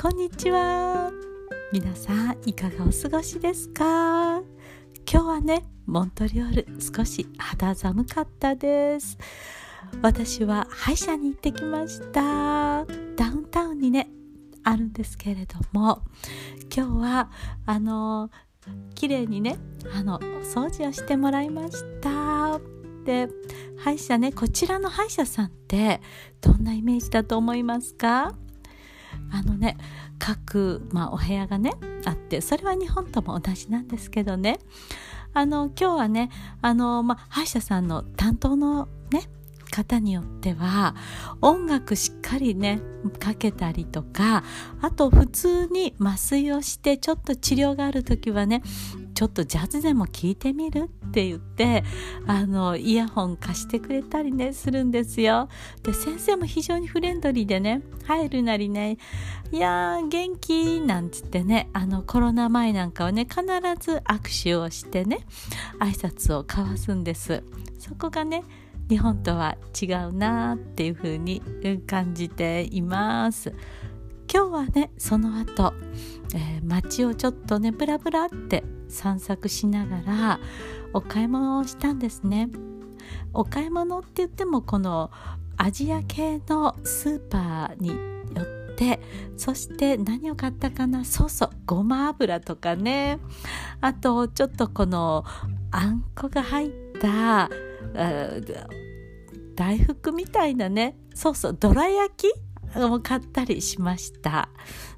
こんにちは。皆さんいかがお過ごしですか？今日はねモントリオール少し肌寒かったです。私は歯医者に行ってきました。ダウンタウンにねあるんですけれども今日はあの綺麗にねあの掃除をしてもらいました。で歯医者ねこちらの歯医者さんってどんなイメージだと思いますか？あのね各、まあ、お部屋がねあってそれは日本とも同じなんですけどね。あの今日はねあの、まあ、歯医者さんの担当のね方によっては音楽しっかりねかけたりとかあと普通に麻酔をしてちょっと治療がある時はねちょっとジャズでも聴いてみる？って言ってあのイヤホン貸してくれたりねするんですよ。で先生も非常にフレンドリーでね入るなりねいやー元気？なんつってねあのコロナ前なんかはね必ず握手をしてね挨拶を交わすんです。そこがね日本とは違うなっていう風に感じています。今日はねその後、えー、街をちょっとねブラブラって散策しながらお買い物をしたんですね。お買い物って言ってもこのアジア系のスーパーによってそして何を買ったかなそうそうごま油とかね。あとちょっとこのあんこが入った大福みたいなねそうそうどら焼き？を買ったりしました。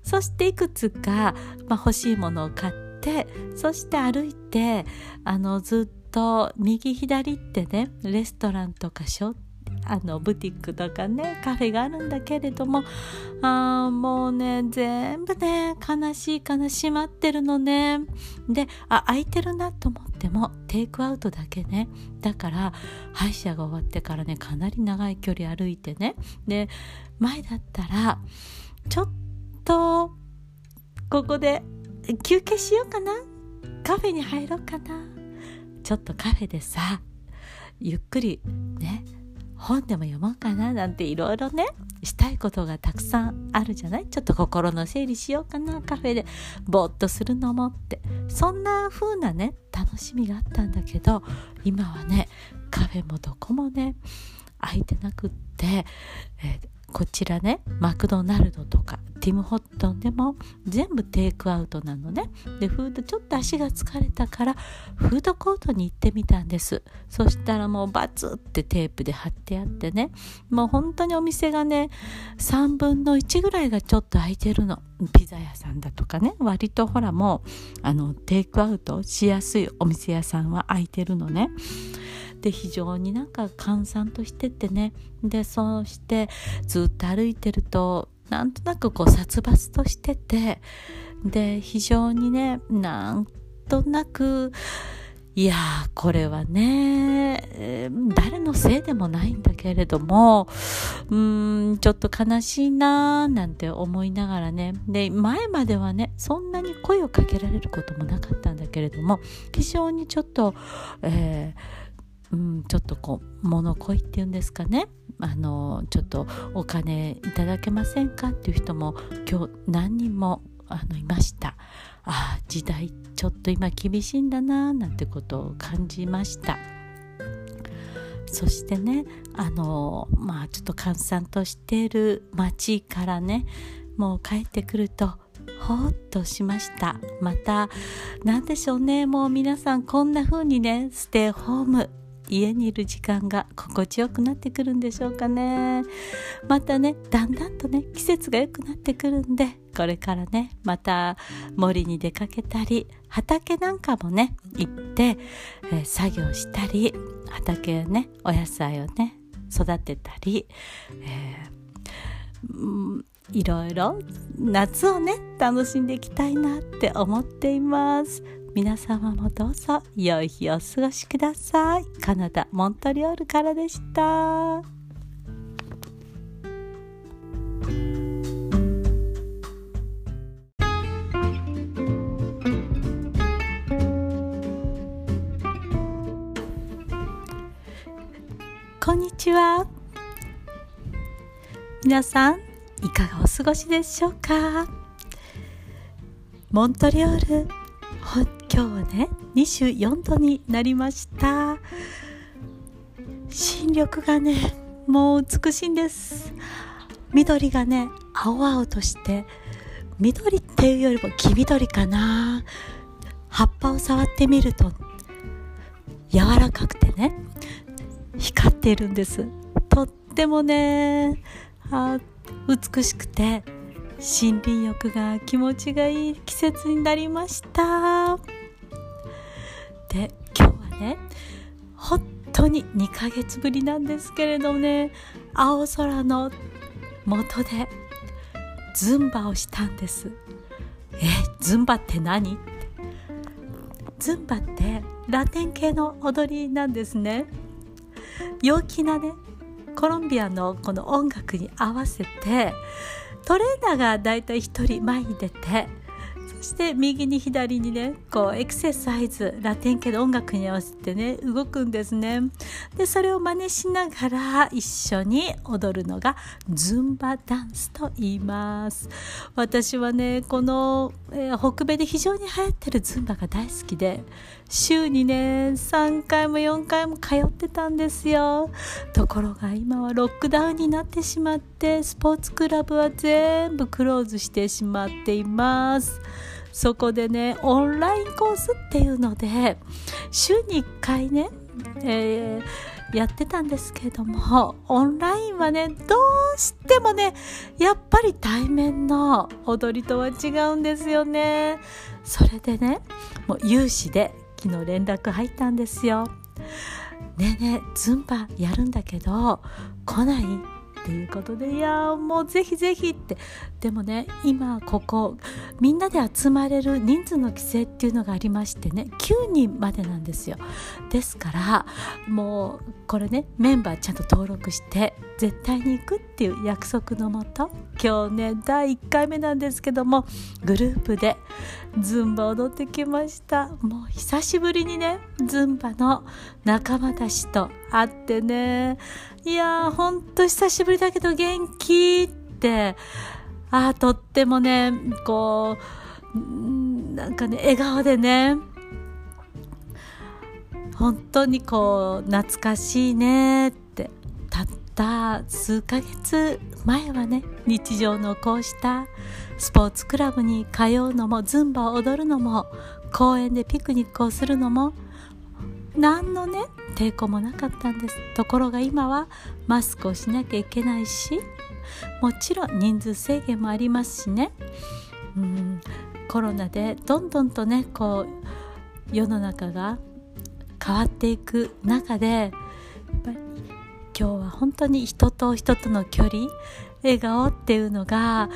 そしていくつか、まあ、欲しいものを買っててそして歩いてあのずっと右左ってねレストランとかショあのブティックとかねカフェがあるんだけれどもあもうね全部ね悲しい悲しまってるのね。であ空いてるなと思ってもテイクアウトだけね。だから歯医者が終わってからねかなり長い距離歩いてね。で前だったらちょっとここで休憩しようかな。カフェに入ろうかな。ちょっとカフェでさゆっくりね本でも読もうかななんていろいろねしたいことがたくさんあるじゃない？ちょっと心の整理しようかなカフェでぼーっとするのもって。そんな風なね楽しみがあったんだけど今はねカフェもどこもね空いてなくって、えーこちらねマクドナルドとかティム・ホットンでも全部テイクアウトなのね。でフードちょっと足が疲れたからフードコートに行ってみたんです。そしたらもうバツってテープで貼ってあってね。もう本当にお店がね3分の1ぐらいがちょっと空いてるの。ピザ屋さんだとかね。割とほらもうあのテイクアウトしやすいお店屋さんは空いてるのね。で非常になんか閑散としててね。でそうしてずっと歩いてるとなんとなくこう殺伐としててで非常にねなんとなくいやーこれはね、えー、誰のせいでもないんだけれどもうーんちょっと悲しいなーなんて思いながらね。で前まではねそんなに声をかけられることもなかったんだけれども非常にちょっと、えーうん、ちょっとこう物恋っていうんですかね。あのちょっとお金いただけませんかっていう人も今日何人もあのいました。ああ時代ちょっと今厳しいんだななんてことを感じました。そしてねあのまあちょっと閑散としている街からねもう帰ってくるとほーっとしました。また何でしょうねもう皆さんこんな風にねステイホーム。家にいる時間が心地よくなってくるんでしょうかね。またねだんだんとね季節が良くなってくるんでこれからねまた森に出かけたり畑なんかもね行って、えー、作業したり畑ねお野菜をね育てたり、えー、いろいろ夏をね楽しんでいきたいなって思っています。皆様もどうぞ良い日をお過ごしください。カナダモントリオールからでした。こんにちは。皆さんいかがお過ごしでしょうか？モントリオール今日はね24度になりました。新緑がねもう美しいんです。緑がね青々として緑っていうよりも黄緑かな。葉っぱを触ってみると柔らかくてね光っているんです。とってもねあ美しくて森林浴が気持ちがいい季節になりました。で今日はね本当に2ヶ月ぶりなんですけれどね青空の下でズンバをしたんです。えズンバって何？ってズンバってラテン系の踊りなんですね。陽気なねコロンビアのこの音楽に合わせてトレーナーがだいたい1人前に出てして右に左にねこうエクササイズラテン系の音楽に合わせてね動くんですね。でそれを真似しながら一緒に踊るのがズンバダンスと言います。私はねこの、えー、北米で非常に流行ってるズンバが大好きで週にね3回も4回も通ってたんですよ。ところが今はロックダウンになってしまってってスポーツクラブは全部クローズしてしまっています。そこでねオンラインコースっていうので週に1回ね、えー、やってたんですけどもオンラインはねどうしてもねやっぱり対面の踊りとは違うんですよね。それでねもう有志で昨日連絡入ったんですよ。ねえねえズンバやるんだけど来ない？ていうことでいやもうぜひぜひって。でもね今ここみんなで集まれる人数の規制っていうのがありましてね9人までなんですよ。ですからもうこれねメンバーちゃんと登録して絶対に行くっていう約束のもと今日ね第1回目なんですけどもグループでズンバ踊ってきました。もう久しぶりにねズンバの仲間たちと会ってね。いやーほんと久しぶりだけど元気って。あとってもねこうなんかね笑顔でね。本当にこう懐かしいねってた数ヶ月前はね日常のこうしたスポーツクラブに通うのもズンバを踊るのも公園でピクニックをするのも何のね抵抗もなかったんです。ところが今はマスクをしなきゃいけないしもちろん人数制限もありますしね。うんコロナでどんどんとねこう世の中が変わっていく中でやっぱり今日は本当に人と人との距離笑顔っていうのが、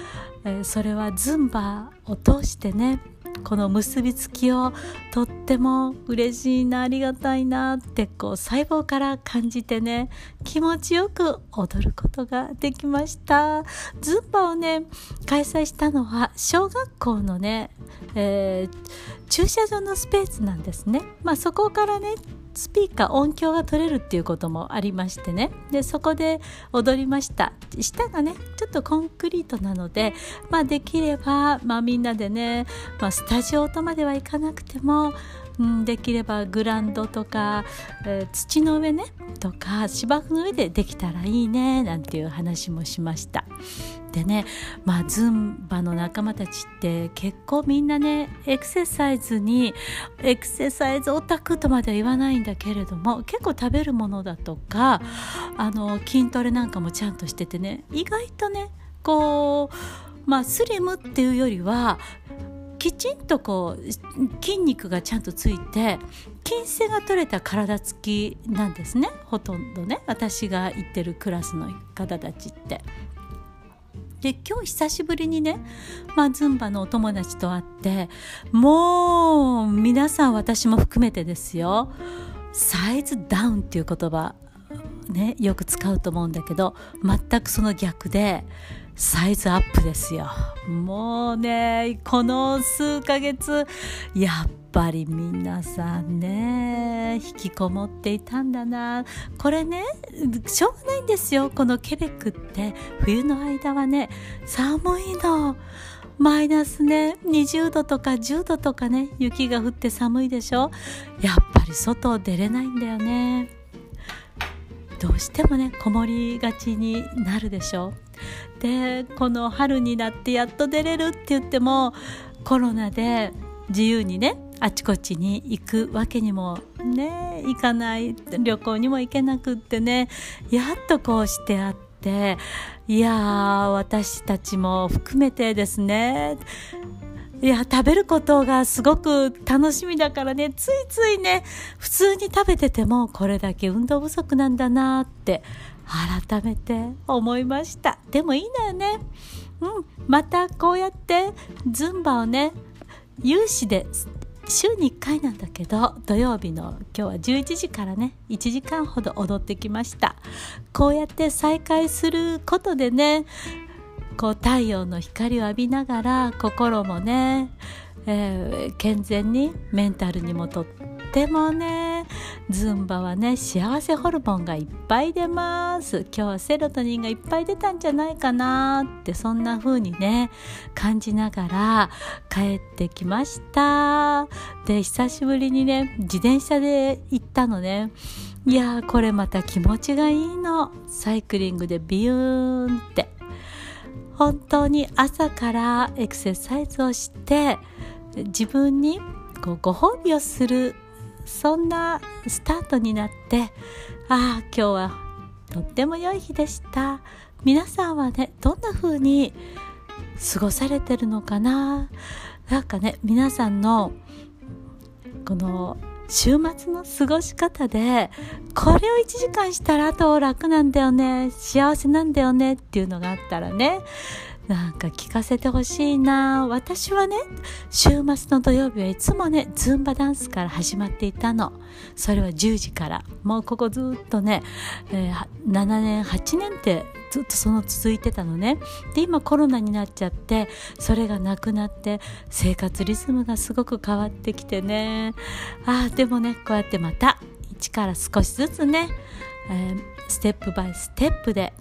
えー、それはズンバを通してねこの結びつきをとっても嬉しいなありがたいなってこう細胞から感じてね気持ちよく踊ることができました。ズンバをね開催したのは小学校のね、えー、駐車場のスペースなんですね。まあそこからねスピーカー音響が取れるっていうこともありましてね。でそこで踊りました。下がねちょっとコンクリートなので、まあ、できれば、まあ、みんなでね、まあ、スタジオとまではいかなくてもうん、できればグランドとか、えー、土の上ねとか芝生の上でできたらいいねなんていう話もしました。でねまあズンバの仲間たちって結構みんなねエクササイズにエクササイズオタクとまでは言わないんだけれども結構食べるものだとかあの筋トレなんかもちゃんとしててね意外とねこうまあスリムっていうよりはきちんとこう筋肉がちゃんとついて筋性が取れた体つきなんですね。ほとんどね。私が行ってるクラスの方たちって。で今日久しぶりにね、まあ、ズンバのお友達と会ってもう皆さん私も含めてですよ。サイズダウンっていう言葉ねよく使うと思うんだけど全くその逆でサイズアップですよ。もうねこの数ヶ月やっぱり皆さんね引きこもっていたんだな。これねしょうがないんですよ。このケベックって冬の間はね寒いの。マイナスね20度とか10度とかね雪が降って寒いでしょ。やっぱり外出れないんだよね。どうしてもねこもりがちになるでしょでこの春になってやっと出れるって言ってもコロナで自由にねあちこちに行くわけにもね行かない旅行にも行けなくってねやっとこうしてあっていやー私たちも含めてですねいや食べることがすごく楽しみだからね。ついついね普通に食べててもこれだけ運動不足なんだなって改めて思いました。でもいいんだよね。うん。またこうやってズンバをね有志で週に1回なんだけど土曜日の今日は11時からね1時間ほど踊ってきました。こうやって再会することでねこう太陽の光を浴びながら心もね、えー、健全にメンタルにもとってもねズンバはね幸せホルモンがいっぱい出ます。今日はセロトニンがいっぱい出たんじゃないかなってそんな風にね感じながら帰ってきました。で久しぶりにね自転車で行ったのね。いやーこれまた気持ちがいいの。サイクリングでビューンって。本当に朝からエクササイズをして自分にこうご褒美をするそんなスタートになってああ今日はとっても良い日でした。皆さんはねどんな風に過ごされてるのかな？なんかね皆さんのこの週末の過ごし方でこれを1時間したらあと楽なんだよね幸せなんだよねっていうのがあったらねなんか聞かせてほしいな。私はね週末の土曜日はいつもねズンバダンスから始まっていたの。それは10時から。もうここずっとね、えー、7年8年ってずっとその続いてたのね。で今コロナになっちゃってそれがなくなって生活リズムがすごく変わってきてね。ああでもねこうやってまた一から少しずつね、えー、ステップバイステップで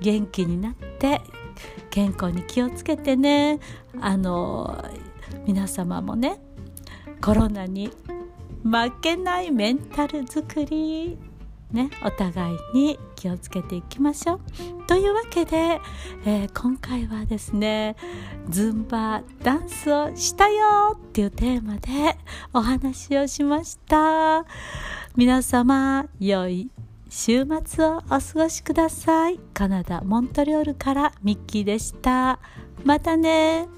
元気になって健康に気をつけてねあの皆様もねコロナに負けないメンタル作りね、お互いに気をつけていきましょう。というわけで、えー、今回はですねズンバダンスをしたよっていうテーマでお話をしました皆様良い週末をお過ごしください。カナダモントリオールからミッキーでした。またね。